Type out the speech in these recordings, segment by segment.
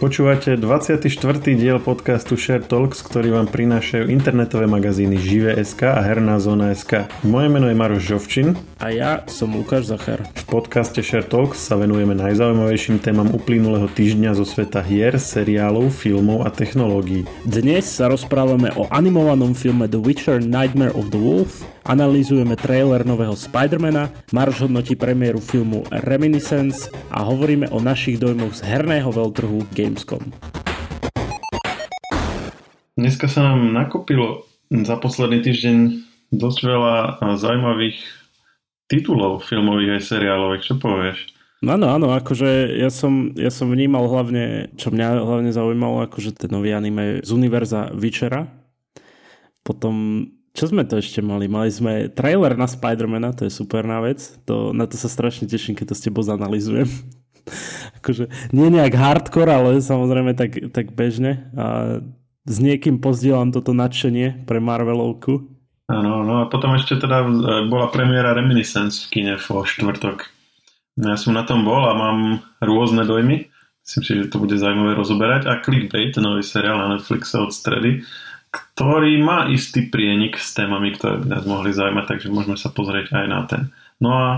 Počúvate 24. diel podcastu Share Talks, ktorý vám prinášajú internetové magazíny Žive.sk a Herná zóna.sk. Moje meno je Maroš Žovčin. A ja som Lukáš Zachar. V podcaste Share Talks sa venujeme najzaujímavejším témam uplynulého týždňa zo sveta hier, seriálov, filmov a technológií. Dnes sa rozprávame o animovanom filme The Witcher Nightmare of the Wolf, analýzujeme trailer nového Spidermana, Marš hodnotí premiéru filmu Reminiscence a hovoríme o našich dojmoch z herného veľtrhu Game Gamescom. Dneska sa nám nakopilo za posledný týždeň dosť veľa zaujímavých titulov filmových aj seriálových. Čo povieš? Áno, áno, akože ja som, ja som vnímal hlavne, čo mňa hlavne zaujímalo, akože ten nový anime z univerza Vyčera. Potom, čo sme to ešte mali? Mali sme trailer na Spidermana, to je superná vec. To, na to sa strašne teším, keď to s tebou zanalizujem akože nie nejak hardcore, ale samozrejme tak, tak bežne. A s niekým pozdielam toto nadšenie pre Marvelovku. Áno, no a potom ešte teda e, bola premiéra Reminiscence v kine vo štvrtok. Ja som na tom bol a mám rôzne dojmy. Myslím si, že to bude zaujímavé rozoberať. A Clickbait, nový seriál na Netflixe od stredy, ktorý má istý prienik s témami, ktoré by nás mohli zaujímať, takže môžeme sa pozrieť aj na ten. No a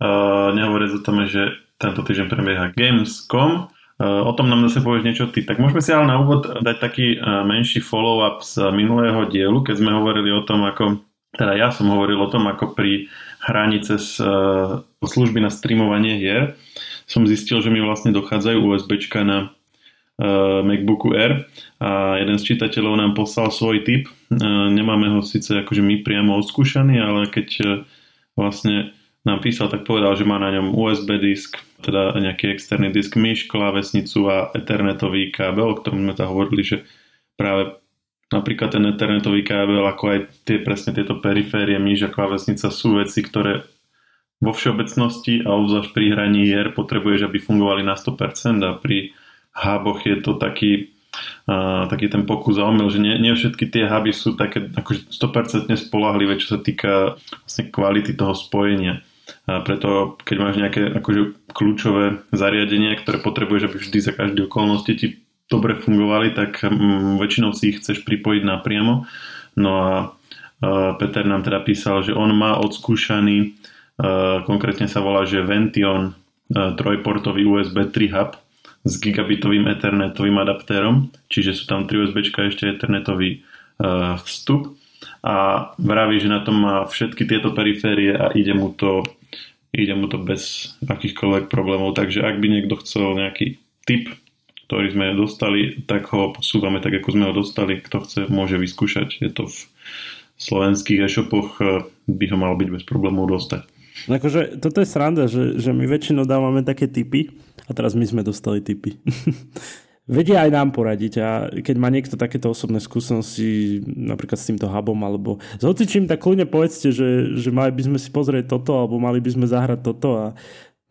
uh, nehovoriť o tom, že tento týždeň prebieha Gamescom. E, o tom nám zase povieš niečo ty. Tak môžeme si ale na úvod dať taký e, menší follow-up z minulého dielu, keď sme hovorili o tom, ako teda ja som hovoril o tom, ako pri hraní cez e, služby na streamovanie hier som zistil, že mi vlastne dochádzajú USBčka na MacBooku Air a jeden z čitateľov nám poslal svoj tip. Nemáme ho síce akože my priamo odskúšaný, ale keď vlastne nám písal, tak povedal, že má na ňom USB disk, teda nejaký externý disk, myš, klávesnicu a ethernetový kábel, o ktorom sme tam hovorili, že práve napríklad ten ethernetový kábel, ako aj tie presne tieto periférie, myš a klávesnica sú veci, ktoré vo všeobecnosti a obzvlášť pri hraní hier potrebuješ, aby fungovali na 100% a pri huboch je to taký a, taký ten pokus a omyl, že nie, nie všetky tie huby sú také akože 100% spolahlivé, čo sa týka vlastne kvality toho spojenia. A preto, keď máš nejaké akože kľúčové zariadenie, ktoré potrebuješ, aby vždy za každé okolnosti ti dobre fungovali, tak mm, väčšinou si ich chceš pripojiť napriamo. No a Peter nám teda písal, že on má odskúšaný, konkrétne sa volá, že Vention trojportový USB 3 hub s gigabitovým ethernetovým adaptérom, čiže sú tam 3 USB ešte ethernetový vstup a vraví, že na tom má všetky tieto periférie a ide mu to, ide mu to bez akýchkoľvek problémov. Takže ak by niekto chcel nejaký tip, ktorý sme dostali, tak ho posúvame tak, ako sme ho dostali. Kto chce, môže vyskúšať. Je to v slovenských e-shopoch, e, by ho mal byť bez problémov dostať. Akože, toto je sranda, že, že my väčšinou dávame také typy a teraz my sme dostali typy. vedia aj nám poradiť a keď má niekto takéto osobné skúsenosti napríklad s týmto hubom alebo s hocičím, tak kľudne povedzte, že, že mali by sme si pozrieť toto alebo mali by sme zahrať toto a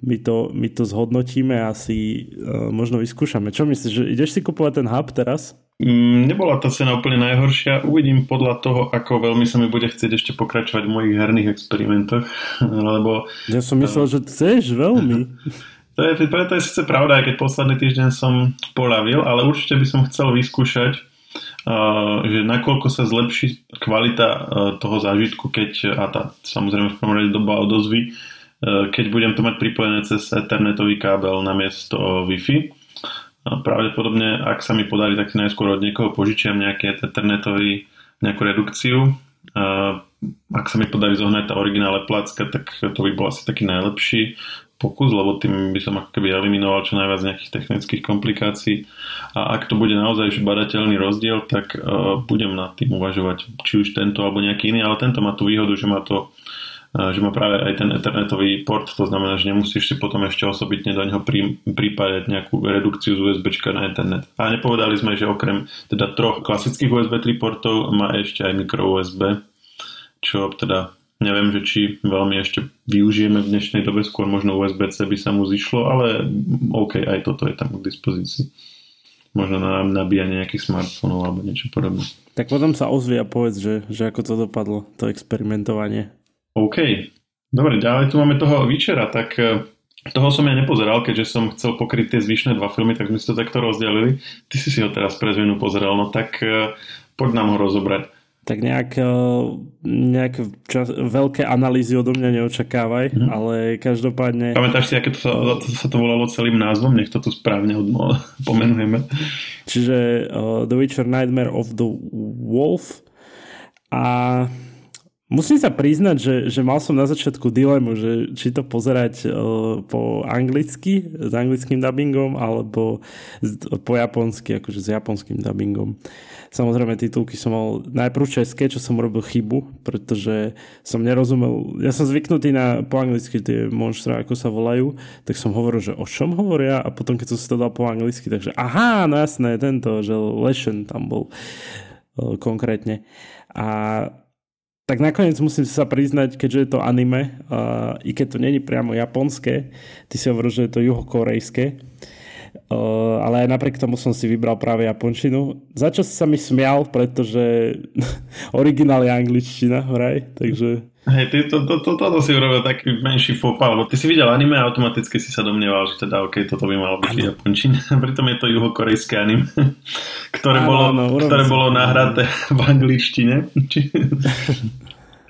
my to, my to zhodnotíme a si uh, možno vyskúšame. Čo myslíš, že ideš si kupovať ten hub teraz? Mm, nebola tá cena úplne najhoršia. Uvidím podľa toho, ako veľmi sa mi bude chcieť ešte pokračovať v mojich herných experimentoch. Lebo, ja som myslel, uh, že chceš veľmi. To je, to je síce pravda, aj keď posledný týždeň som polavil, ale určite by som chcel vyskúšať, uh, že nakoľko sa zlepší kvalita uh, toho zážitku, keď, a tá samozrejme v prvom rade doba odozvy, uh, keď budem to mať pripojené cez ethernetový kábel na miesto Wi-Fi. Pravdepodobne, ak sa mi podarí, tak si najskôr od niekoho požičiam nejaký ethernetový, nejakú redukciu. Ak sa mi podarí zohnať tá originálna placka, tak to by bol asi taký najlepší pokus, lebo tým by som ako keby eliminoval čo najviac nejakých technických komplikácií. A ak to bude naozaj badateľný rozdiel, tak uh, budem nad tým uvažovať, či už tento alebo nejaký iný, ale tento má tú výhodu, že má to uh, že má práve aj ten ethernetový port, to znamená, že nemusíš si potom ešte osobitne do neho pri, pripájať nejakú redukciu z USB na internet. A nepovedali sme, že okrem teda troch klasických USB 3 portov má ešte aj micro USB, čo teda Neviem, že či veľmi ešte využijeme v dnešnej dobe, skôr možno USB-C by sa mu zišlo, ale OK, aj toto je tam k dispozícii. Možno na nabíjanie nejakých smartfónov alebo niečo podobné. Tak potom sa ozvie a povedz, že, že ako to dopadlo, to experimentovanie. OK. Dobre, ďalej tu máme toho Vyčera, tak e, toho som ja nepozeral, keďže som chcel pokryť tie zvyšné dva filmy, tak sme si to takto rozdelili. Ty si si ho teraz pre zmenu pozeral, no tak uh, poď nám ho rozobrať tak nejak, e, nejak čas, veľké analýzy odo mňa neočakávaj, mm. ale každopádne... Pamätáš si, aké to sa, to sa to volalo celým názvom? Nech to tu správne odmo- pomenujeme. Čiže uh, The Witcher Nightmare of the Wolf a Musím sa priznať, že, že mal som na začiatku dilemu, že či to pozerať uh, po anglicky, s anglickým dubbingom, alebo z, po japonsky, akože s japonským dubbingom. Samozrejme, titulky som mal najprv české, čo som robil chybu, pretože som nerozumel. Ja som zvyknutý na po anglicky tie monštra, ako sa volajú, tak som hovoril, že o čom hovoria a potom keď som si to dal po anglicky, takže aha, no jasné, tento, že Leshen tam bol uh, konkrétne. A tak nakoniec musím sa priznať, keďže je to anime, uh, i keď to není priamo japonské, ty si hovoril, že je to juhokorejské, Uh, ale aj napriek tomu som si vybral práve japončinu. Za čo sa mi smial, pretože originál je angličtina, vraj, takže... Hej, ty to, to, to, toto si urobil taký menší fópa, lebo ty si videl anime a automaticky si sa domnieval, že teda OK, toto by malo byť japončina. Pritom je to juhokorejské anime, ktoré ano, bolo, ano, ktoré bolo nahraté v angličtine.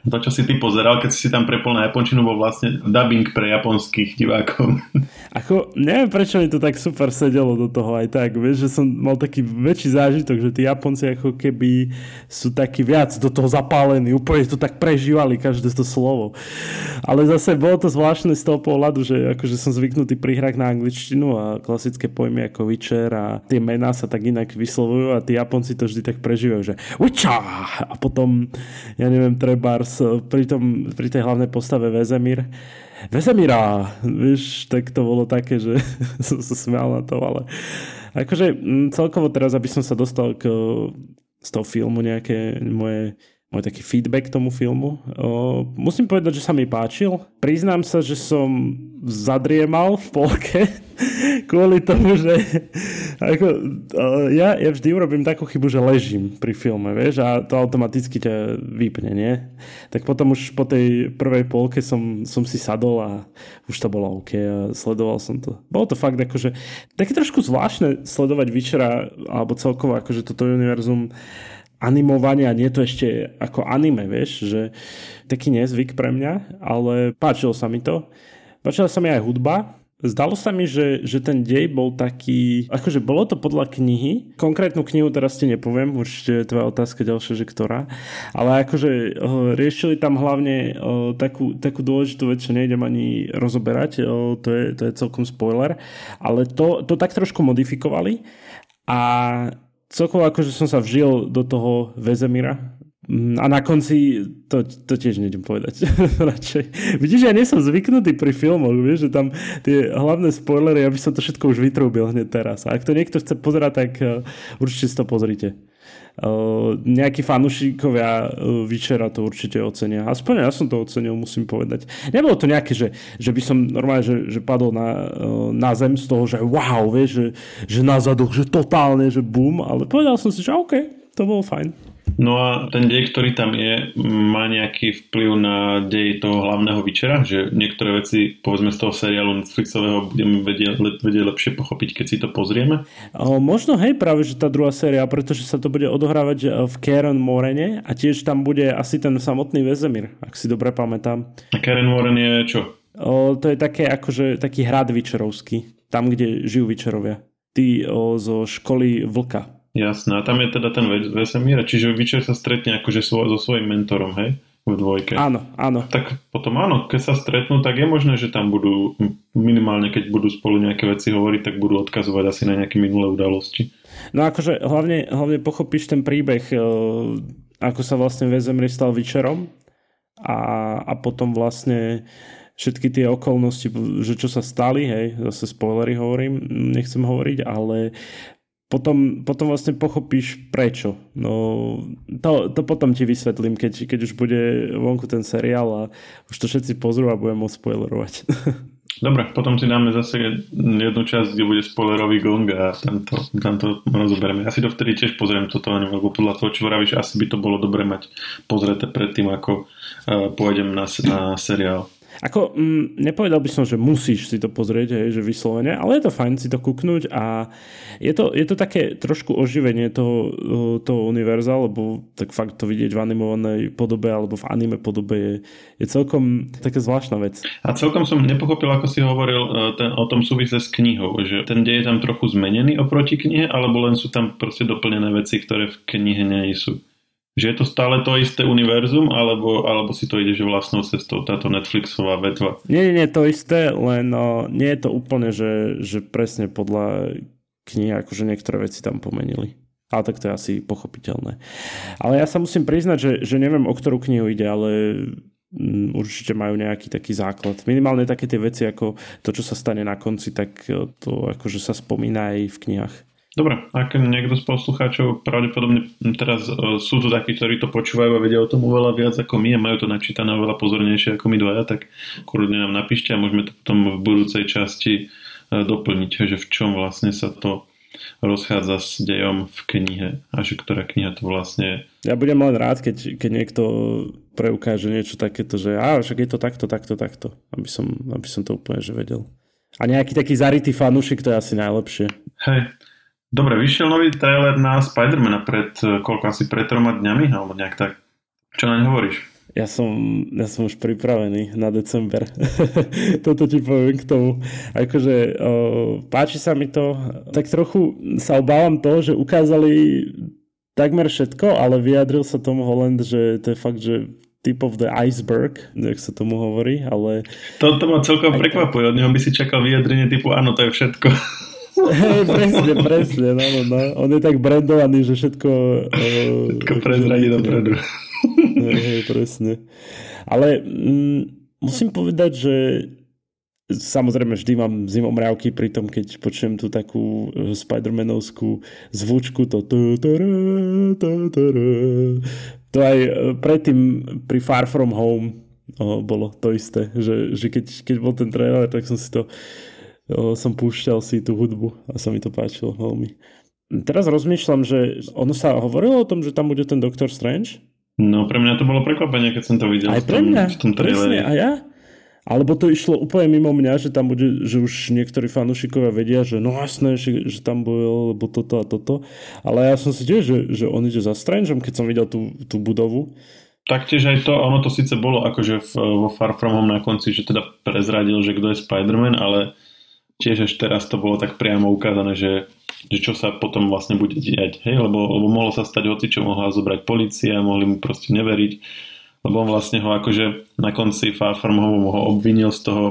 To, čo si ty pozeral, keď si tam prepol na japončinu, bol vlastne dubbing pre japonských divákov. Ako, neviem, prečo mi to tak super sedelo do toho aj tak, vieš, že som mal taký väčší zážitok, že tí Japonci ako keby sú takí viac do toho zapálení, úplne to tak prežívali každé to slovo. Ale zase bolo to zvláštne z toho pohľadu, že akože som zvyknutý prihrať na angličtinu a klasické pojmy ako Witcher a tie mená sa tak inak vyslovujú a tí Japonci to vždy tak prežívajú, že Witcher! A potom, ja neviem, trebárs pri, tom, pri tej hlavnej postave Vezemír. Vezemíra! Vieš, tak to bolo také, že som sa smial na to, ale akože celkovo teraz, aby som sa dostal k, z toho filmu nejaké moje môj taký feedback tomu filmu. O, musím povedať, že sa mi páčil. Priznám sa, že som zadriemal v polke kvôli tomu, že ako, ja, ja vždy urobím takú chybu, že ležím pri filme, vieš, a to automaticky ťa vypne, nie? Tak potom už po tej prvej polke som, som si sadol a už to bolo OK a sledoval som to. Bolo to fakt akože také trošku zvláštne sledovať Vyčera alebo celkovo akože toto univerzum animovanie a nie to ešte ako anime, vieš, že taký nezvyk pre mňa, ale páčilo sa mi to. Páčila sa mi aj hudba, Zdalo sa mi, že, že ten dej bol taký, akože bolo to podľa knihy, konkrétnu knihu teraz ti nepoviem, určite je tvoja otázka ďalšia, že ktorá, ale akože uh, riešili tam hlavne uh, takú, takú dôležitú vec, čo nejdem ani rozoberať, uh, to, je, to je celkom spoiler, ale to, to tak trošku modifikovali a celkovo akože som sa vžil do toho Vezemira a na konci to, to tiež nejdem povedať radšej. Vidíš, ja nie som zvyknutý pri filmoch, vieš, že tam tie hlavné spoilery, aby som to všetko už vytrúbil hneď teraz. A ak to niekto chce pozerať, tak uh, určite si to pozrite. Uh, nejakí fanúšikovia uh, Vyčera to určite ocenia. Aspoň ja som to ocenil, musím povedať. Nebolo to nejaké, že, že by som normálne, že, že padol na, uh, na zem z toho, že wow, vieš, že, že na zadok, že totálne, že boom, ale povedal som si, že OK, to bolo fajn. No a ten dej, ktorý tam je, má nejaký vplyv na dej toho hlavného večera, že niektoré veci, povedzme z toho seriálu Netflixového, budeme vedieť, vedieť lepšie pochopiť, keď si to pozrieme? O, možno hej, práve, že tá druhá séria, pretože sa to bude odohrávať e, v Karen Morene a tiež tam bude asi ten samotný Vezemir, ak si dobre pamätám. A Karen Moren je čo? O, to je také, akože, taký hrad Vyčerovský, tam, kde žijú Vyčerovia. Tí o, zo školy Vlka. Jasné, a tam je teda ten Vesemír, čiže Witcher sa stretne akože so, so svojím mentorom, hej? V dvojke. Áno, áno. Tak potom áno, keď sa stretnú, tak je možné, že tam budú, minimálne keď budú spolu nejaké veci hovoriť, tak budú odkazovať asi na nejaké minulé udalosti. No akože hlavne, hlavne pochopíš ten príbeh, e, ako sa vlastne Vesemír stal Witcherom a, a potom vlastne všetky tie okolnosti, že čo sa stali, hej, zase spoilery hovorím, nechcem hovoriť, ale potom, potom vlastne pochopíš prečo. No, to, to potom ti vysvetlím, keď, keď už bude vonku ten seriál a už to všetci pozrú a budem môcť spoilerovať. Dobre, potom si dáme zase jednu časť, kde bude spoilerový gong a tam to, tam to rozoberieme. Ja si to vtedy tiež pozriem toto lebo podľa toho, čo vravíš, asi by to bolo dobre mať pozreté predtým, ako uh, pôjdem na, na seriál. Ako, mm, nepovedal by som, že musíš si to pozrieť, hej, že vyslovene, ale je to fajn si to kúknuť a je to, je to také trošku oživenie toho, toho univerza, lebo tak fakt to vidieť v animovanej podobe alebo v anime podobe je, je celkom taká zvláštna vec. A celkom som nepochopil, ako si hovoril e, ten, o tom súvisle s knihou, že ten dej je tam trochu zmenený oproti knihe, alebo len sú tam proste doplnené veci, ktoré v knihe nie sú. Že je to stále to isté univerzum, alebo, alebo si to ide že vlastnou cestou, táto Netflixová vetva? Nie, nie, nie, to isté, len no, nie je to úplne, že, že presne podľa knihy, akože niektoré veci tam pomenili. Ale tak to je asi pochopiteľné. Ale ja sa musím priznať, že, že neviem, o ktorú knihu ide, ale mm, určite majú nejaký taký základ. Minimálne také tie veci, ako to, čo sa stane na konci, tak to akože sa spomína aj v knihách. Dobre, ak niekto z poslucháčov pravdepodobne teraz e, sú tu takí, ktorí to počúvajú a vedia o tom oveľa viac ako my a majú to načítané oveľa pozornejšie ako my dvaja, tak kľudne nám napíšte a môžeme to potom v budúcej časti e, doplniť, že v čom vlastne sa to rozchádza s dejom v knihe a že ktorá kniha to vlastne Ja budem len rád, keď, keď niekto preukáže niečo takéto, že á, však je to takto, takto, takto, aby som, aby som to úplne že vedel. A nejaký taký zarytý fanúšik, to je asi najlepšie. Hej, Dobre, vyšiel nový trailer na Spidermana pred, eh, koľko asi pred troma dňami, alebo nejak tak. Čo naň hovoríš? Ja som, ja som už pripravený na december. Toto ti poviem k tomu. Akože o, páči sa mi to. Tak trochu sa obávam toho, že ukázali takmer všetko, ale vyjadril sa tomu Holland, že to je fakt, že tip of the iceberg, jak sa tomu hovorí, ale... To, to ma celkom prekvapuje, od neho by si čakal vyjadrenie typu áno, to je všetko. Hej, presne, presne, no, no, no. On je tak brandovaný, že všetko... Uh, všetko prezradí dopredu. hej, hej, presne. Ale mm, musím povedať, že samozrejme vždy mám zimomrávky pri tom, keď počujem tú takú uh, Spider-Manovskú zvučku, to to aj uh, predtým pri Far From Home bolo to isté, že, že keď, keď bol ten trailer, tak som si to som púšťal si tú hudbu a sa mi to páčilo veľmi. Teraz rozmýšľam, že ono sa hovorilo o tom, že tam bude ten Doctor Strange? No pre mňa to bolo prekvapenie, keď som to videl Aj pre mňa, v tom, v tom presne, a ja? Alebo to išlo úplne mimo mňa, že tam bude, že už niektorí fanúšikovia vedia, že no jasné, že, že tam bude, lebo toto a toto. Ale ja som si tiež, že, že on ide za Strangeom, keď som videl tú, tú budovu. Taktiež aj to, ono to síce bolo akože v, vo Far From Home na konci, že teda prezradil, že kto je Spider-Man, ale tiež až teraz to bolo tak priamo ukázané, že, že čo sa potom vlastne bude diať, hej, lebo, lebo mohlo sa stať hoci, čo mohla zobrať policia, mohli mu proste neveriť, lebo on vlastne ho akože na konci Far From Home ho obvinil z toho,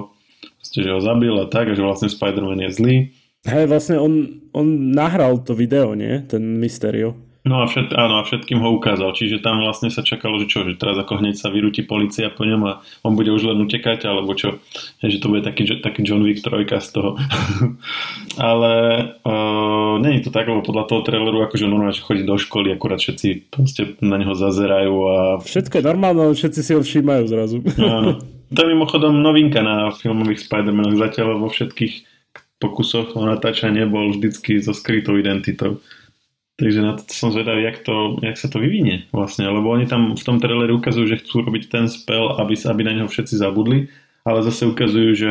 že ho zabil a tak, a že vlastne Spider-Man je zlý. Hej, vlastne on, on nahral to video, nie? Ten Mysterio. No a, všet, áno, a všetkým ho ukázal. Čiže tam vlastne sa čakalo, že čo, že teraz ako hneď sa vyrúti policia po ňom a on bude už len utekať, alebo čo, že to bude taký, taký John Wick trojka z toho. Ale uh, není to tak, lebo podľa toho traileru akože normálne, že chodí do školy, akurát všetci proste na neho zazerajú a... Všetko je normálne, všetci si ho všímajú zrazu. Áno. To je mimochodom novinka na filmových Spider-Manoch. Zatiaľ vo všetkých pokusoch o natáčanie bol vždycky so skrytou identitou. Takže na to som zvedavý, jak, to, jak sa to vyvinie vlastne, lebo oni tam v tom traileri ukazujú, že chcú robiť ten spell, aby, aby na neho všetci zabudli, ale zase ukazujú, že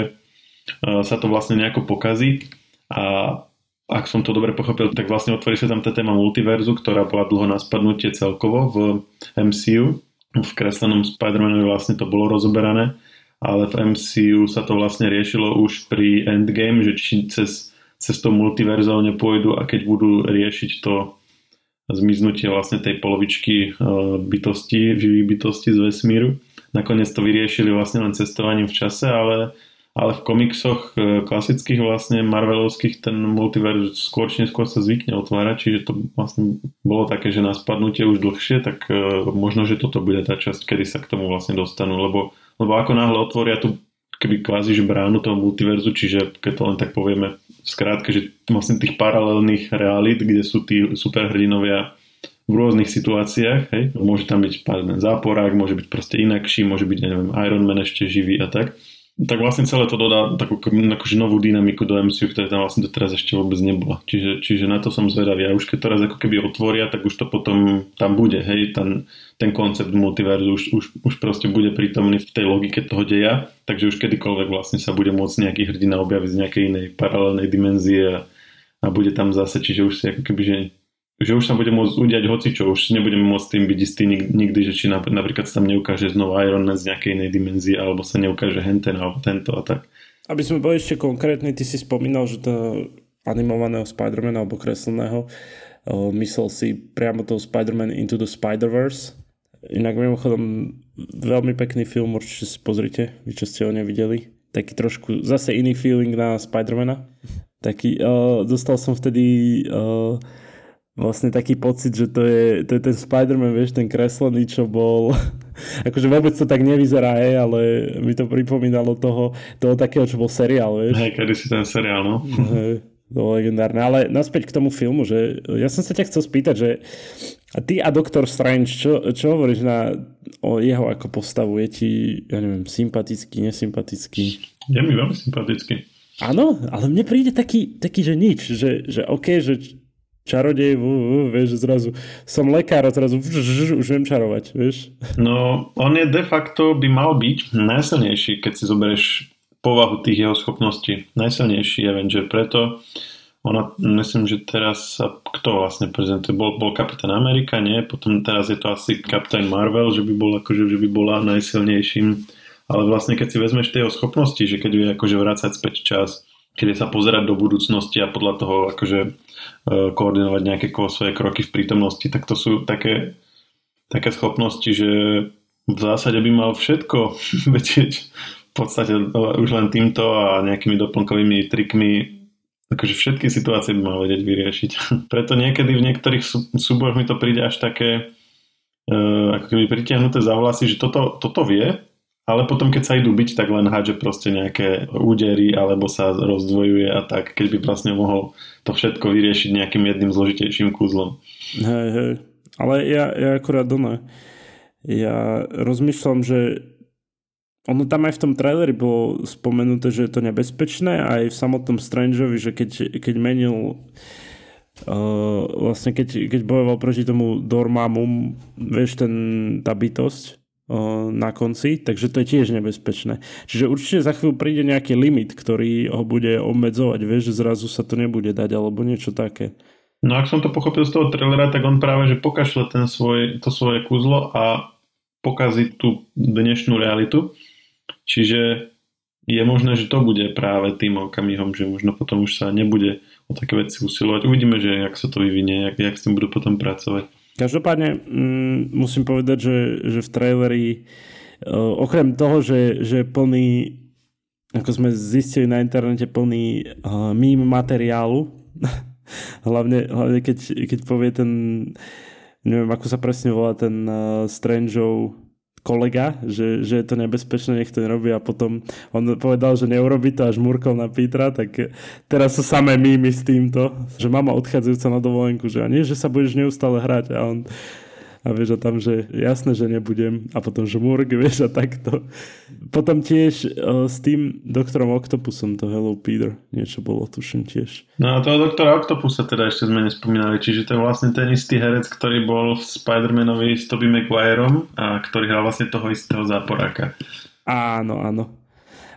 uh, sa to vlastne nejako pokazí a ak som to dobre pochopil, tak vlastne otvorí sa tam tá téma multiverzu, ktorá bola dlho na spadnutie celkovo v MCU. V kreslenom Spider-Manovi vlastne to bolo rozoberané, ale v MCU sa to vlastne riešilo už pri Endgame, že či cez cez to multiverzou nepôjdu a keď budú riešiť to zmiznutie vlastne tej polovičky e, bytosti, živých bytostí z vesmíru. Nakoniec to vyriešili vlastne len cestovaním v čase, ale, ale v komiksoch e, klasických vlastne Marvelovských ten multiverz skôr či neskôr sa zvykne otvárať, čiže to vlastne bolo také, že na spadnutie už dlhšie, tak e, možno, že toto bude tá časť, kedy sa k tomu vlastne dostanú, lebo, lebo ako náhle otvoria tú keby kvázi že bránu toho multiverzu, čiže keď to len tak povieme v skrátke, že vlastne tých paralelných realít, kde sú tí superhrdinovia v rôznych situáciách, hej, môže tam byť pardon, záporák, môže byť proste inakší, môže byť, neviem, Iron Man ešte živý a tak, tak vlastne celé to dodá takú akože novú dynamiku do MCU, ktorá tam vlastne doteraz ešte vôbec nebola. Čiže, čiže na to som zvedavý. A už keď to raz ako keby otvoria, tak už to potom tam bude. Hej, ten, ten koncept multiverzu už, už, už proste bude prítomný v tej logike toho deja, takže už kedykoľvek vlastne sa bude môcť nejaký hrdina objaviť z nejakej inej paralelnej dimenzie a, a bude tam zase, čiže už si ako keby, že že už sa bude môcť udiať hocičo, už nebudeme môcť tým byť istý nikdy, že či napríklad sa tam neukáže znova Iron Man z nejakej inej dimenzie, alebo sa neukáže henten alebo tento a tak. Aby sme boli ešte konkrétni, ty si spomínal, že to animovaného Spidermana alebo kresleného myslel si priamo toho Spider-Man Into the Spider-Verse. Inak mimochodom veľmi pekný film, určite si pozrite, vy čo ste ho nevideli. Taký trošku zase iný feeling na Spider-Mana. Taký, uh, dostal som vtedy uh, vlastne taký pocit, že to je, to je ten Spider-Man, vieš, ten kreslený, čo bol akože vôbec to tak nevyzerá, hej, ale mi to pripomínalo toho, toho takého, čo bol seriál, vieš. Hej, kedy si ten seriál, no. Hej, to legendárne. Ale naspäť k tomu filmu, že ja som sa ťa chcel spýtať, že a ty a Doktor Strange, čo, čo hovoríš na, o jeho ako postavu? Je ti, ja neviem, sympatický, nesympatický? Je mi veľmi sympatický. Áno, ale mne príde taký, taký že nič, že, že OK, že čarodej, vieš, zrazu som lekár a zrazu už viem čarovať, vieš. No, on je de facto by mal byť najsilnejší, keď si zoberieš povahu tých jeho schopností. Najsilnejší Avenger, preto ona, myslím, že teraz sa, kto vlastne prezentuje, bol, bol Kapitán Amerika, nie? Potom teraz je to asi Kapitán Marvel, že by bol akože, že by bola najsilnejším. Ale vlastne keď si vezmeš tie schopnosti, že keď vie akože vrácať späť čas, keď sa pozerať do budúcnosti a podľa toho akože e, koordinovať nejaké svoje kroky v prítomnosti, tak to sú také, také schopnosti, že v zásade by mal všetko vedieť v podstate už len týmto a nejakými doplnkovými trikmi akože všetky situácie by mal vedieť vyriešiť. Preto niekedy v niektorých súbojoch mi to príde až také uh, ako keby pritiahnuté za vlasy, že toto, toto vie, ale potom keď sa idú byť, tak len hádže proste nejaké údery alebo sa rozdvojuje a tak, keď by vlastne mohol to všetko vyriešiť nejakým jedným zložitejším kúzlom. Hej, hej. Ale ja, ja akurát doma. Ja rozmýšľam, že ono tam aj v tom traileri bolo spomenuté, že je to nebezpečné aj v samotnom Strangeovi, že keď, keď menil uh, vlastne keď, keď bojoval proti tomu Dormammu, vieš, ten, tá bytosť, na konci, takže to je tiež nebezpečné. Čiže určite za chvíľu príde nejaký limit, ktorý ho bude obmedzovať, vieš, že zrazu sa to nebude dať alebo niečo také. No ak som to pochopil z toho trailera, tak on práve, že pokašle ten svoj, to svoje kúzlo a pokazí tú dnešnú realitu. Čiže je možné, že to bude práve tým okamihom, že možno potom už sa nebude o také veci usilovať. Uvidíme, že jak sa to vyvinie, jak, jak s tým budú potom pracovať. Každopádne mm, musím povedať, že, že v traileri uh, okrem toho, že, že plný ako sme zistili na internete plný uh, mým materiálu hlavne, hlavne keď, keď povie ten neviem ako sa presne volá ten uh, Strangeov kolega, že, že je to nebezpečné, nech to nerobí a potom on povedal, že neurobi to až murkol na Petra, tak teraz sú samé mými s týmto, že mama odchádzajúca na dovolenku, že a nie, že sa budeš neustále hrať a on a vieš, a tam, že jasné, že nebudem a potom žmurk, vieš, a takto. Potom tiež uh, s tým doktorom Octopusom to Hello Peter, niečo bolo, tuším tiež. No a toho doktora Octopusa teda ešte sme nespomínali, čiže to je vlastne ten istý herec, ktorý bol v Spider-Manovi s Tobey Maguireom a ktorý hral vlastne toho istého záporáka. Áno, áno.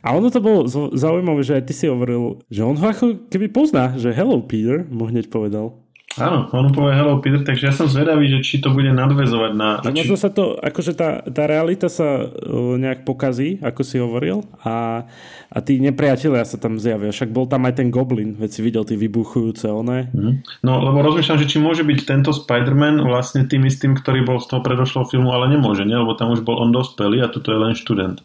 A ono to bolo zaujímavé, že aj ty si hovoril, že on ho ako keby pozná, že Hello Peter, mu hneď povedal. Áno, on povie Hello Peter, takže ja som zvedavý, že či to bude nadvezovať na... Či... možno sa to, akože tá, tá realita sa uh, nejak pokazí, ako si hovoril, a, a tí nepriatelia sa tam zjavia. Však bol tam aj ten Goblin, veď si videl tie vybuchujúce oné. Mm. No, lebo rozmýšľam, že či môže byť tento Spider-Man vlastne tým istým, ktorý bol z toho predošlého filmu, ale nemôže, nie? lebo tam už bol on dospelý a tuto je len študent.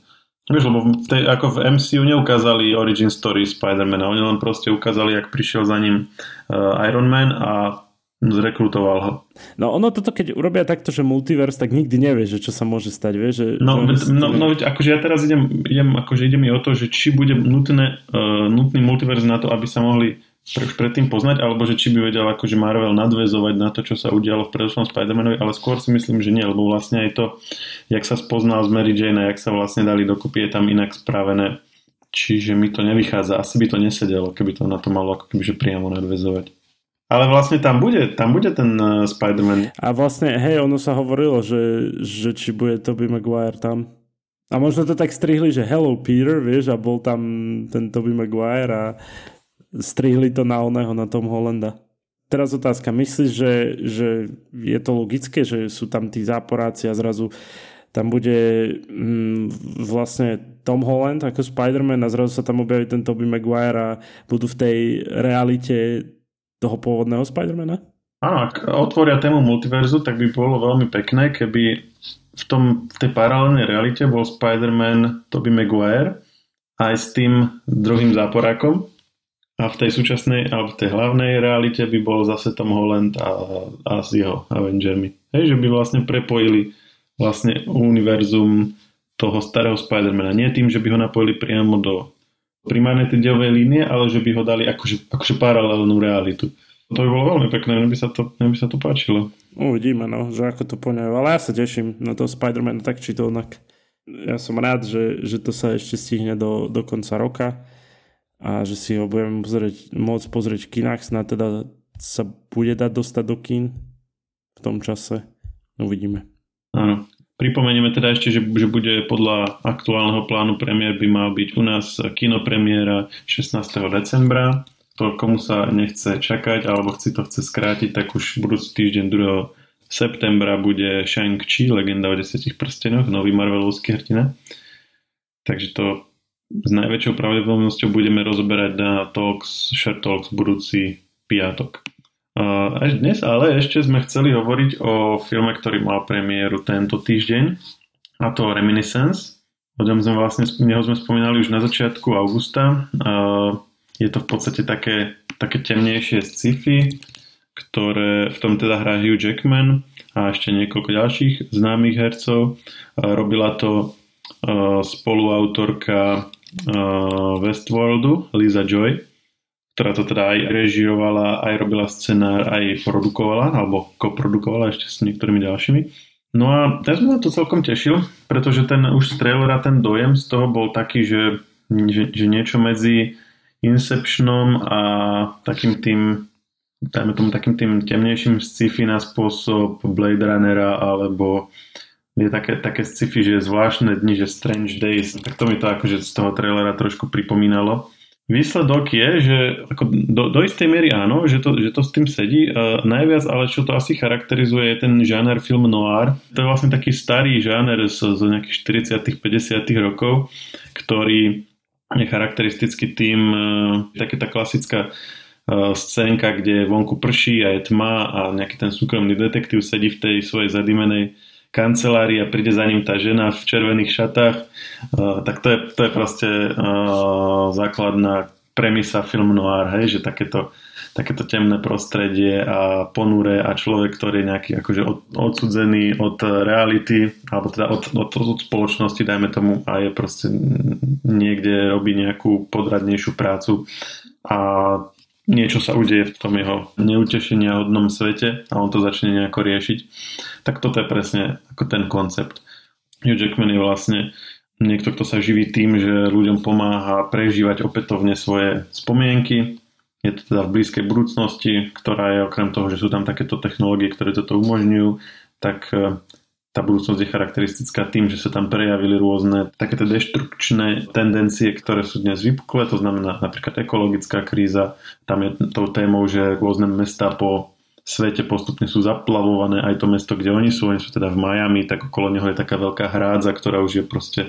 Vieš, lebo v tej, ako v MCU neukázali origin story Spider-Mana, oni len proste ukázali, jak prišiel za ním uh, Iron Man a zrekrutoval ho. No ono toto, keď urobia takto, že multiverse, tak nikdy nevieš, že čo sa môže stať, vieš? Že, no, že no, no, akože ja teraz idem, idem, akože ide mi o to, že či bude nutné, uh, nutný multiverse na to, aby sa mohli už predtým poznať, alebo že či by vedel akože Marvel nadvezovať na to, čo sa udialo v predošlom Spider-Manovi, ale skôr si myslím, že nie, lebo vlastne aj to, jak sa spoznal z Mary Jane a jak sa vlastne dali dokopy, je tam inak spravené čiže mi to nevychádza. Asi by to nesedelo, keby to na to malo ako kebyže priamo nadvezovať. Ale vlastne tam bude, tam bude ten uh, Spider-Man. A vlastne, hej, ono sa hovorilo, že, že či bude Tobey Maguire tam. A možno to tak strihli, že Hello Peter, vieš, a bol tam ten Tobey Maguire a strihli to na oného, na Tom Hollanda. Teraz otázka, myslíš, že, že je to logické, že sú tam tí záporáci a zrazu tam bude mm, vlastne Tom Holland ako Spider-Man a zrazu sa tam objaví ten Tobey Maguire a budú v tej realite toho pôvodného Spidermana? Áno, ak otvoria tému multiverzu, tak by bolo veľmi pekné, keby v, tom, v tej paralelnej realite bol Spider-Man Tobey Maguire aj s tým druhým záporákom a v tej súčasnej, alebo v tej hlavnej realite by bol zase Tom Holland a, a s jeho Avengermi. Hej, že by vlastne prepojili vlastne univerzum toho starého Spidermana. Nie tým, že by ho napojili priamo do primárnej tej línie, ale že by ho dali akože, akože paralelnú realitu. To by bolo veľmi pekné, mne by sa to, mne by sa to páčilo. Uvidíme, no, že ako to poňajú. Ale ja sa teším na toho Spider-Man tak či to onak. Ja som rád, že, že to sa ešte stihne do, do konca roka a že si ho budeme pozrieť, môcť pozrieť v kinách, snad teda sa bude dať dostať do kín v tom čase. Uvidíme. Áno. Pripomenieme teda ešte, že, že bude podľa aktuálneho plánu premiér by mal byť u nás kinopremiéra 16. decembra. To, komu sa nechce čakať alebo chci to chce skrátiť, tak už budúci týždeň 2. septembra bude Shang-Chi, legenda o 10 prstenoch, nový Marvelovský hrdina. Takže to s najväčšou pravdepodobnosťou budeme rozoberať na Talks, Share Talks budúci piatok. Až dnes ale ešte sme chceli hovoriť o filme, ktorý mal premiéru tento týždeň, a to Reminiscence. O ňom sme vlastne, neho sme spomínali už na začiatku augusta. Je to v podstate také, také temnejšie sci-fi, ktoré v tom teda hrá Hugh Jackman a ešte niekoľko ďalších známych hercov. Robila to spoluautorka Westworldu, Lisa Joy ktorá to teda aj režírovala, aj robila scenár, aj produkovala, alebo koprodukovala ešte s niektorými ďalšími. No a ja som sa to celkom tešil, pretože ten už z trailera ten dojem z toho bol taký, že, že, že niečo medzi Inceptionom a takým tým dajme tomu takým tým temnejším sci-fi na spôsob Blade Runnera alebo je také, také sci-fi, že zvláštne dni, že Strange Days, tak to mi to akože z toho trailera trošku pripomínalo. Výsledok je, že ako do, do istej miery áno, že to, že to s tým sedí. Uh, najviac, ale čo to asi charakterizuje, je ten žáner film noir. To je vlastne taký starý žáner z, z nejakých 40 50 rokov, ktorý je charakteristický tým, uh, také tá klasická uh, scénka, kde vonku prší a je tma a nejaký ten súkromný detektív sedí v tej svojej zadimenej kancelárii a príde za ním tá žena v červených šatách, uh, tak to je, to je proste uh, základná premisa film noir, hej, že takéto, takéto temné prostredie a ponúre a človek, ktorý je nejaký akože od, odsudzený od reality, alebo teda od, od, od spoločnosti, dajme tomu, a je proste niekde robí nejakú podradnejšiu prácu. A niečo sa udeje v tom jeho neutešenia hodnom svete a on to začne nejako riešiť. Tak toto je presne ako ten koncept. Hugh Jackman je vlastne niekto, kto sa živí tým, že ľuďom pomáha prežívať opätovne svoje spomienky. Je to teda v blízkej budúcnosti, ktorá je okrem toho, že sú tam takéto technológie, ktoré toto umožňujú, tak tá budúcnosť je charakteristická tým, že sa tam prejavili rôzne takéto deštrukčné tendencie, ktoré sú dnes vypuklé, to znamená napríklad ekologická kríza, tam je tou témou, že rôzne mesta po svete postupne sú zaplavované, aj to mesto, kde oni sú, oni sú teda v Miami, tak okolo neho je taká veľká hrádza, ktorá už je proste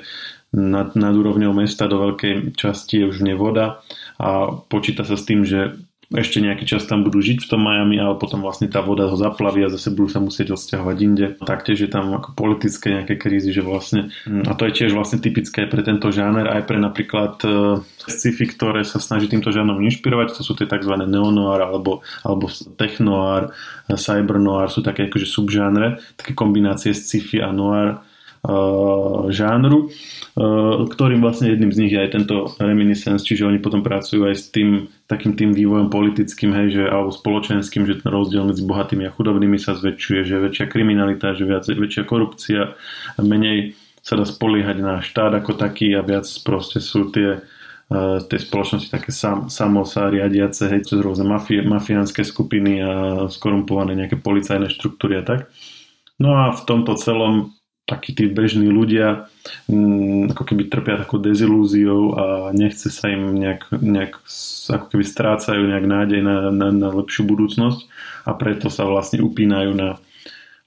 nad, nad úrovňou mesta do veľkej časti je už nevoda. A počíta sa s tým, že ešte nejaký čas tam budú žiť v tom Miami, ale potom vlastne tá voda ho zaplaví a zase budú sa musieť odsťahovať inde. Taktiež je tam ako politické nejaké krízy, že vlastne, a to je tiež vlastne typické pre tento žáner, aj pre napríklad uh, sci-fi, ktoré sa snaží týmto žánrom inšpirovať, to sú tie tzv. neonoir alebo, alebo technoir, cybernoir, sú také akože subžánre, také kombinácie sci-fi a noir žánru, ktorým vlastne jedným z nich je aj tento reminiscence, čiže oni potom pracujú aj s tým takým tým vývojom politickým, hej, že, alebo spoločenským, že ten rozdiel medzi bohatými a chudobnými sa zväčšuje, že väčšia kriminalita, že viac, väčšia korupcia, menej sa dá spoliehať na štát ako taký a viac proste sú tie tej spoločnosti také sam, samo sa riadiace, hej, cez rôzne mafie, mafiánske skupiny a skorumpované nejaké policajné štruktúry a tak. No a v tomto celom takí tí bežní ľudia m, ako keby trpia takou dezilúziou a nechce sa im nejak, nejak ako keby strácajú nejak nádej na, na, na lepšiu budúcnosť a preto sa vlastne upínajú na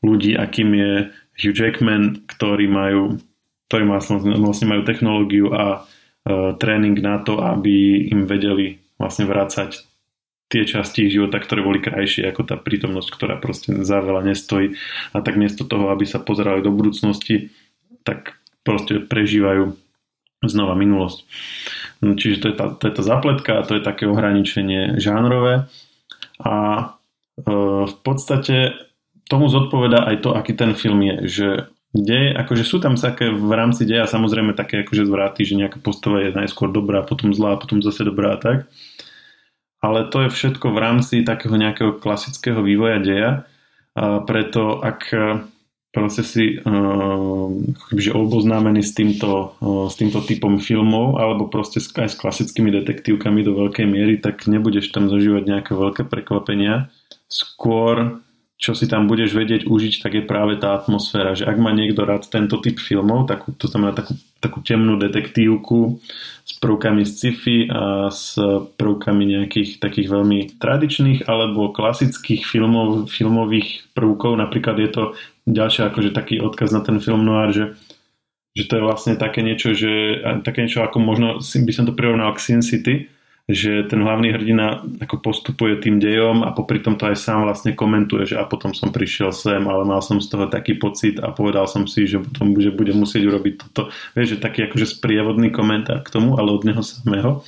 ľudí, akým je Hugh Jackman, ktorí majú, ktorí vlastne majú technológiu a uh, tréning na to, aby im vedeli vlastne vrácať tie časti života, ktoré boli krajšie ako tá prítomnosť, ktorá proste za veľa nestojí. A tak miesto toho, aby sa pozerali do budúcnosti, tak proste prežívajú znova minulosť. No, čiže to je, tá, to je tá zapletka to je také ohraničenie žánrové. A e, v podstate tomu zodpoveda aj to, aký ten film je, že deje, akože sú tam také v rámci deja samozrejme také akože zvraty, že nejaká postava je najskôr dobrá, potom zlá, potom zase dobrá a tak ale to je všetko v rámci takého nejakého klasického vývoja deja. A preto ak e, proste si uh, oboznámený s týmto, uh, s týmto typom filmov alebo proste aj s klasickými detektívkami do veľkej miery, tak nebudeš tam zažívať nejaké veľké prekvapenia. Skôr čo si tam budeš vedieť užiť, tak je práve tá atmosféra, že ak má niekto rád tento typ filmov, tak to znamená takú, takú temnú detektívku s prvkami z sci-fi a s prvkami nejakých takých veľmi tradičných alebo klasických filmov, filmových prvkov, napríklad je to ďalšia akože taký odkaz na ten film noir, že že to je vlastne také niečo, že také niečo ako možno by som to prirovnal k Sin City, že ten hlavný hrdina ako postupuje tým dejom a popri tom to aj sám vlastne komentuje, že a potom som prišiel sem, ale mal som z toho taký pocit a povedal som si, že potom že budem musieť urobiť toto. Vieš, že taký akože sprievodný komentár k tomu, ale od neho samého.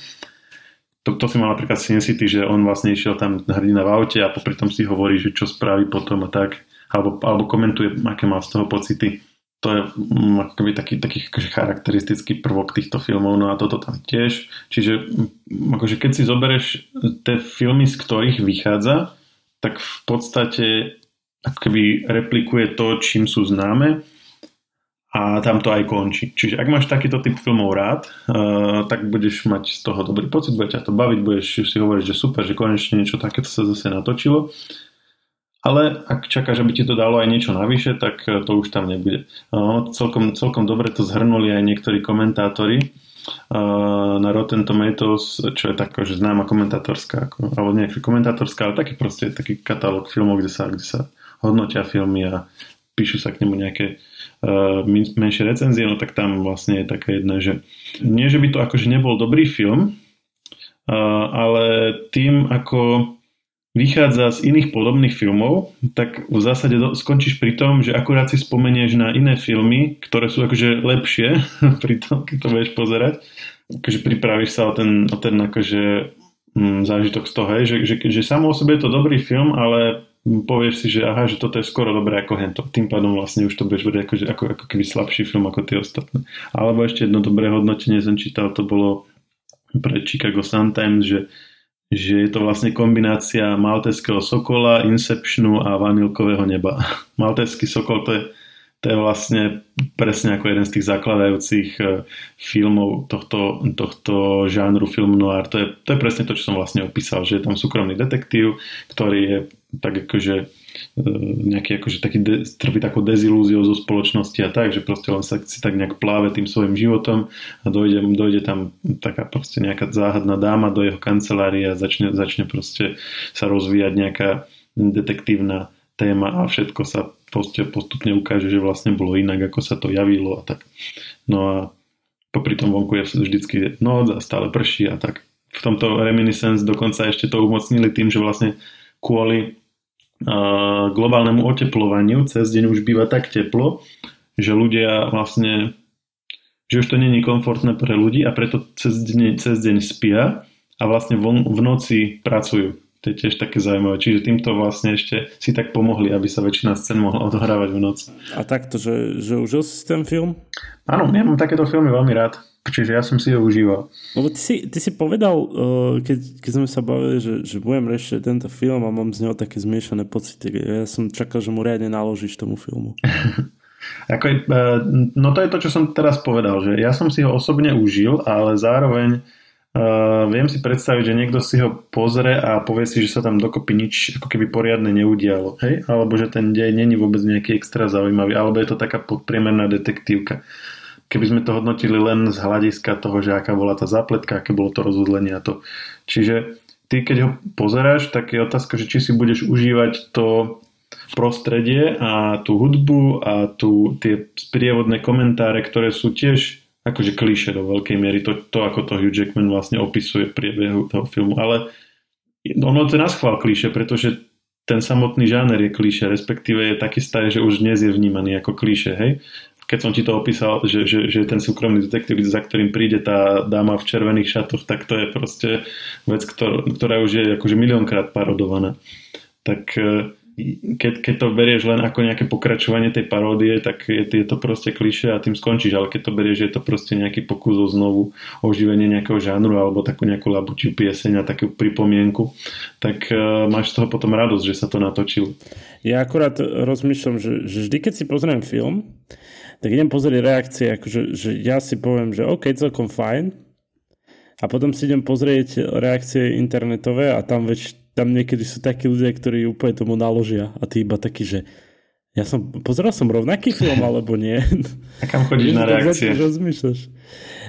To, to si mal napríklad Sin City, že on vlastne išiel tam hrdina v aute a popri tom si hovorí, že čo spraví potom a tak. Alebo, alebo komentuje, aké mal z toho pocity to je mm, akoby taký, taký akože charakteristický prvok týchto filmov, no a toto tam tiež. Čiže mm, akože keď si zoberieš tie filmy, z ktorých vychádza, tak v podstate ako keby replikuje to, čím sú známe a tam to aj končí. Čiže ak máš takýto typ filmov rád, uh, tak budeš mať z toho dobrý pocit, bude ťa to baviť, budeš si hovoriť, že super, že konečne niečo takéto sa zase natočilo ale ak čakáš, aby ti to dalo aj niečo navyše, tak e, to už tam nebude. Ono celkom, celkom dobre to zhrnuli aj niektorí komentátori e, na Rotten Tomatoes, čo je taká, že známa komentátorská, ako, alebo nie komentátorská, ale taký proste taký katalóg filmov, kde sa, kde sa hodnotia filmy a píšu sa k nemu nejaké uh, menšie recenzie, no tak tam vlastne je také jedné, že nie, že by to akože nebol dobrý film, uh, ale tým, ako vychádza z iných podobných filmov, tak v zásade do, skončíš pri tom, že akurát si spomenieš na iné filmy, ktoré sú akože lepšie pri tom, keď to budeš pozerať. Akože pripravíš sa o ten, o ten akože mm, zážitok z toho, hej, že, že, že samo o sebe je to dobrý film, ale povieš si, že aha, že toto je skoro dobré ako hento. Tým pádom vlastne už to budeš vedieť ako, ako, ako keby slabší film ako tie ostatné. Alebo ešte jedno dobré hodnotenie som čítal, to bolo pre Chicago Sun-Times, že že je to vlastne kombinácia malteského sokola, Inceptionu a vanilkového neba. Malteský sokol to je, to je vlastne presne ako jeden z tých zakladajúcich e, filmov tohto, tohto žánru film noir. To je, to je presne to, čo som vlastne opísal, že je tam súkromný detektív, ktorý je tak akože nejaký akože taký de, trpí takou dezilúziou zo spoločnosti a tak, že proste on sa si tak nejak pláve tým svojim životom a dojde, dojde tam taká proste nejaká záhadná dáma do jeho kancelárie a začne, začne proste sa rozvíjať nejaká detektívna téma a všetko sa proste postupne ukáže, že vlastne bolo inak, ako sa to javilo a tak. No a popri tom vonku je vždycky noc a stále prší a tak. V tomto Reminiscence dokonca ešte to umocnili tým, že vlastne kvôli globálnemu oteplovaniu cez deň už býva tak teplo, že ľudia vlastne že už to není komfortné pre ľudí a preto cez deň, cez deň spia a vlastne von, v noci pracujú. To je tiež také zaujímavé. Čiže týmto vlastne ešte si tak pomohli, aby sa väčšina scén mohla odohrávať v noci. A takto, že, že užil si ten film? Áno, ja mám takéto filmy veľmi rád. Čiže ja som si ho užíval. Lebo ty si, ty si povedal, uh, keď, keď sme sa bavili, že, že budem riešiť tento film a mám z neho také zmiešané pocity. Ja som čakal, že mu riadne naložíš tomu filmu. Ako, uh, no to je to, čo som teraz povedal, že ja som si ho osobne užil, ale zároveň Uh, viem si predstaviť, že niekto si ho pozrie a povie si, že sa tam dokopy nič ako keby poriadne neudialo. Hej? Alebo že ten dej není vôbec nejaký extra zaujímavý. Alebo je to taká podpriemerná detektívka. Keby sme to hodnotili len z hľadiska toho, že aká bola tá zapletka, aké bolo to rozhodlenie a to. Čiže ty keď ho pozeráš, tak je otázka, že či si budeš užívať to prostredie a tú hudbu a tú, tie sprievodné komentáre, ktoré sú tiež akože kliše do veľkej miery, to, to ako to Hugh Jackman vlastne opisuje v priebehu toho filmu, ale ono to je naschvál kliše, pretože ten samotný žáner je kliše, respektíve je taký starý, že už dnes je vnímaný ako kliše, hej? Keď som ti to opísal, že, že, že ten súkromný detektív, za ktorým príde tá dáma v červených šatoch, tak to je proste vec, ktor, ktorá už je akože miliónkrát parodovaná. Tak keď, keď to berieš len ako nejaké pokračovanie tej paródie, tak je, je to proste kliše a tým skončíš, ale keď to berieš, je to proste nejaký pokus o znovu oživenie nejakého žánru alebo takú nejakú labučiu pieseň a takú pripomienku, tak uh, máš z toho potom radosť, že sa to natočilo. Ja akurát rozmýšľam, že, že vždy, keď si pozriem film, tak idem pozrieť reakcie, akože, že ja si poviem, že OK, celkom fajn, a potom si idem pozrieť reakcie internetové a tam väč, tam niekedy sú takí ľudia, ktorí úplne tomu naložia a ty iba taký, že ja som, pozeral som rovnaký film, alebo nie. A kam chodíš na reakcie? rozmýšľaš.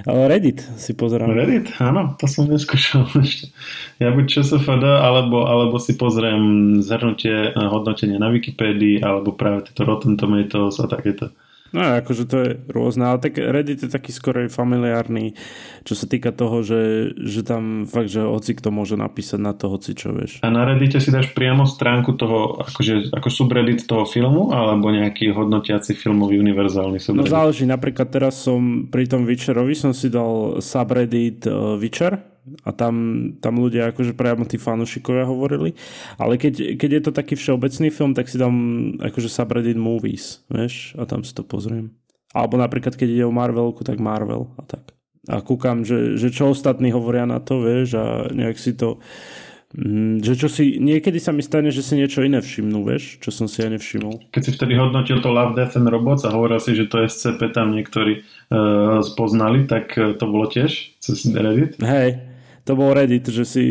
Ale Reddit si pozerám. Reddit? Áno, to som neskúšal ešte. Ja buď ČSFD, alebo, alebo si pozriem zhrnutie hodnotenia na Wikipédii, alebo práve tieto Rotten Tomatoes a takéto. No akože to je rôzne, ale tak Reddit je taký skorej familiárny, čo sa týka toho, že, že tam fakt, že hoci kto môže napísať na to hoci čo vieš. A na Reddite si dáš priamo stránku toho, akože, ako subreddit toho filmu, alebo nejaký hodnotiaci filmový univerzálny subreddit? No záleží, napríklad teraz som pri tom Witcherovi som si dal subreddit uh, Witcher, a tam, tam ľudia akože priamo tí fanúšikovia hovorili. Ale keď, keď je to taký všeobecný film, tak si dám akože subreddit movies, vieš, a tam si to pozriem. Alebo napríklad, keď ide o Marvelku, tak Marvel a tak. A kúkam, že, že čo ostatní hovoria na to, vieš, a nejak si to mm, že čo si, niekedy sa mi stane, že si niečo iné všimnú, vieš, čo som si ja nevšimol. Keď si vtedy hodnotil to Love, Death and Robots a hovoril si, že to SCP tam niektorí uh, spoznali, tak uh, to bolo tiež cez Reddit? Hej, to bol Reddit, že si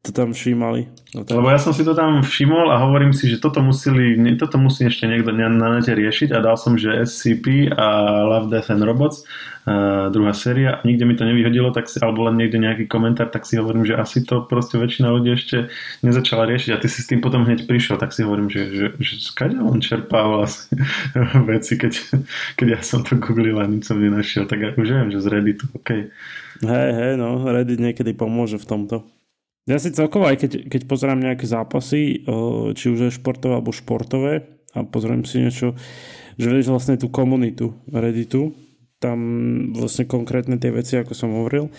to tam všímali. No. Lebo ja som si to tam všimol a hovorím si, že toto, museli, toto musí ešte niekto na nete riešiť a dal som, že SCP a Love, Death and Robots uh, druhá séria, nikde mi to nevyhodilo, tak si, alebo len niekde nejaký komentár, tak si hovorím, že asi to proste väčšina ľudí ešte nezačala riešiť a ty si s tým potom hneď prišiel, tak si hovorím, že, že, že skade on čerpá vlastne veci, keď, keď ja som to googlil a nič som nenašiel, tak už viem, že z Redditu, OK. Hej, hej, no, Reddit niekedy pomôže v tomto. Ja si celkovo, aj keď, keď pozerám nejaké zápasy, či už je športové alebo športové, a pozriem si niečo, že vieš vlastne tú komunitu Redditu, tam vlastne konkrétne tie veci, ako som hovoril,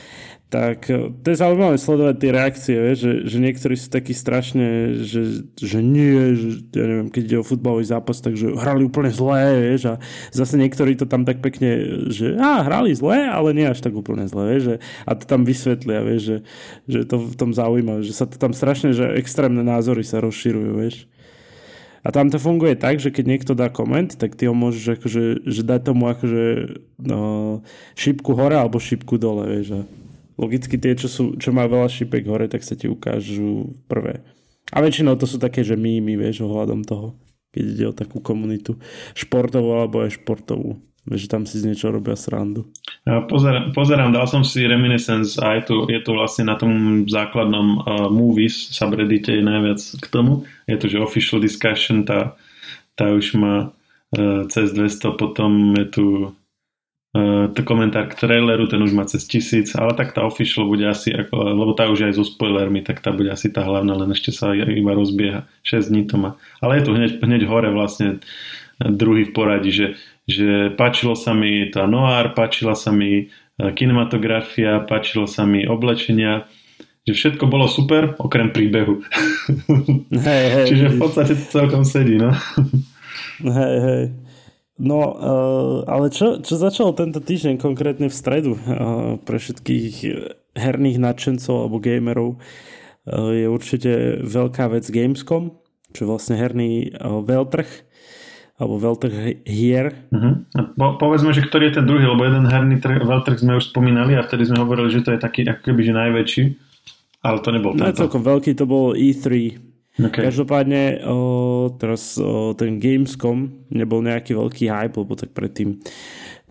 tak e, to je zaujímavé sledovať tie reakcie, vieš, že, že niektorí sú takí strašne, že, že nie, že ja neviem, keď ide o futbalový zápas, takže hrali úplne zlé, vieš, a zase niektorí to tam tak pekne, že á, hrali zlé, ale nie až tak úplne zlé, vieš, že, a to tam vysvetlia, vieš, že, že to v tom zaujíma, že sa to tam strašne, že extrémne názory sa rozširujú, vieš. A tam to funguje tak, že keď niekto dá koment, tak ty ho môžeš akože, že dať tomu akože no, šípku hore alebo šípku dole, vieš. A logicky tie, čo, sú, čo má veľa šípek hore, tak sa ti ukážu prvé. A väčšinou to sú také, že mýmy, vieš, ohľadom toho, keď ide o takú komunitu športovú alebo aj športovú že tam si z niečo robia srandu. Ja pozerám, pozerám, dal som si Reminiscence a je tu, je tu vlastne na tom základnom uh, movies subreddite je najviac k tomu. Je tu, že official discussion, tá, tá už má uh, cez 200, potom je tu uh, to komentár k traileru, ten už má cez tisíc, ale tak tá official bude asi, ako, lebo tá už aj so spoilermi, tak tá bude asi tá hlavná, len ešte sa iba rozbieha. 6 dní to má. Ale je tu hneď, hneď hore vlastne druhý v poradí, že že páčilo sa mi tá noir, páčila sa mi e, kinematografia, páčilo sa mi oblečenia, že všetko bolo super, okrem príbehu. Hej, hej, Čiže v podstate to celkom sedí, no. Hej, hej. No, uh, ale čo, čo začalo tento týždeň konkrétne v stredu uh, pre všetkých herných nadšencov alebo gamerov je určite veľká vec Gamescom, čo je vlastne herný veľtrh alebo veľtrh hier. Uh-huh. Po, povedzme, že ktorý je ten druhý, lebo jeden herný trh, veľtrh sme už spomínali a vtedy sme hovorili, že to je taký ako keby, že najväčší, ale to nebol no, tento. celkom veľký, to bol E3. Okay. Každopádne o, teraz o, ten Gamescom nebol nejaký veľký hype, lebo tak predtým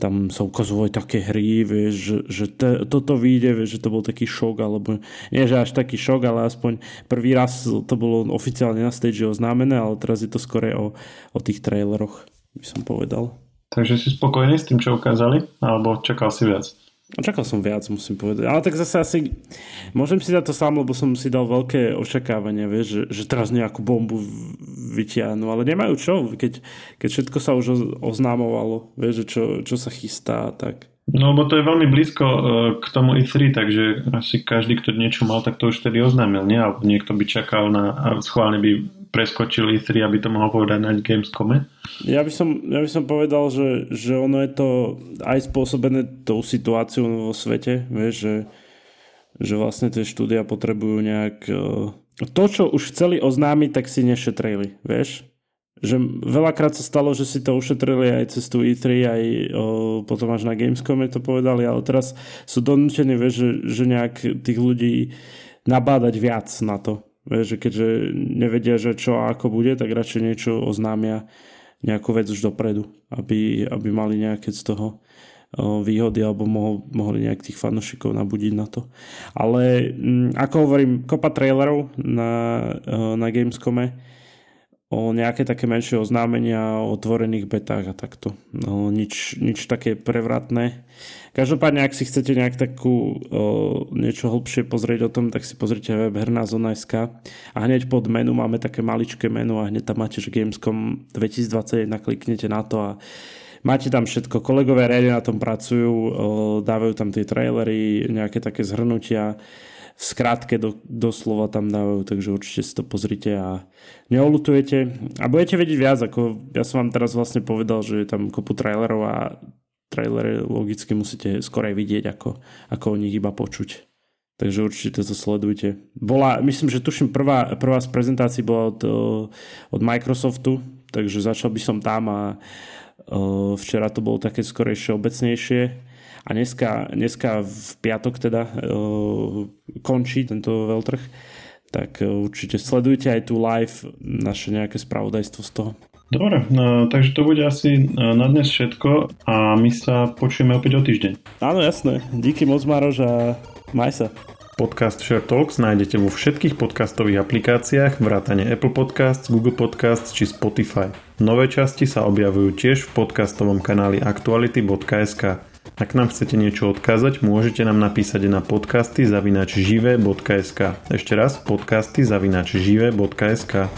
tam sa ukazovali také hry, vieš, že, že te, toto vyjde, vieš, že to bol taký šok, alebo nie, že až taký šok, ale aspoň prvý raz to bolo oficiálne na stage oznámené, ale teraz je to skore o, o tých traileroch, by som povedal. Takže si spokojný s tým, čo ukázali? Alebo čakal si viac? Čakal som viac, musím povedať. Ale tak zase asi, môžem si dať to sám, lebo som si dal veľké očakávania, vieš, že, že teraz nejakú bombu vytiahnu, ale nemajú čo, keď, keď všetko sa už oznámovalo, vieš, že čo, čo sa chystá, tak. No, lebo to je veľmi blízko uh, k tomu E3, takže asi každý, kto niečo mal, tak to už vtedy oznámil, nie? Alebo niekto by čakal na, a schválne by preskočil E3, aby to mohol povedať na Gamescome. Ja by som, ja by som povedal, že, že ono je to aj spôsobené tou situáciou vo svete, vieš, že, že vlastne tie štúdia potrebujú nejak... Uh, to, čo už chceli oznámiť, tak si nešetrili, vieš? že veľakrát sa stalo, že si to ušetrili aj cez tú E3, aj o, potom až na Gamescome to povedali, ale teraz sú donútení, vieš, že, že nejak tých ľudí nabádať viac na to. Vieš, že keďže nevedia, že čo a ako bude, tak radšej niečo oznámia nejakú vec už dopredu, aby, aby mali nejaké z toho výhody alebo mohol, mohli nejak tých fanúšikov nabudiť na to. Ale m, ako hovorím, kopa trailerov na, na Gamescome, o nejaké také menšie oznámenia o otvorených betách a takto. No, nič, nič také prevratné. Každopádne, ak si chcete nejak takú o, niečo hlbšie pozrieť o tom, tak si pozrite web herná zona.sk a hneď pod menu máme také maličké menu a hneď tam máte, že Gamescom 2021 kliknete na to a máte tam všetko. Kolegové ready na tom pracujú, o, dávajú tam tie trailery, nejaké také zhrnutia v skrátke do, doslova tam dávajú, takže určite si to pozrite a neolutujete a budete vedieť viac, ako ja som vám teraz vlastne povedal, že je tam kopu trailerov a trailery logicky musíte skôr aj vidieť, ako, ako o nich iba počuť. Takže určite to sledujte. Bola, myslím, že tuším prvá, prvá z prezentácií bola od, od Microsoftu, takže začal by som tam a včera to bolo také skorejšie obecnejšie a dneska, dneska v piatok teda uh, končí tento veľtrh, tak uh, určite sledujte aj tu live naše nejaké spravodajstvo z toho. Dobre, no, takže to bude asi e, na dnes všetko a my sa počujeme opäť o týždeň. Áno, jasné. Díky moc, Maroš, a maj sa. Podcast Share Talks nájdete vo všetkých podcastových aplikáciách vrátane Apple Podcasts, Google Podcasts či Spotify. Nové časti sa objavujú tiež v podcastovom kanáli aktuality.sk. Ak nám chcete niečo odkázať, môžete nám napísať na podcasty zavinač žive.sk. Ešte raz podcasty zavinač žive.sk.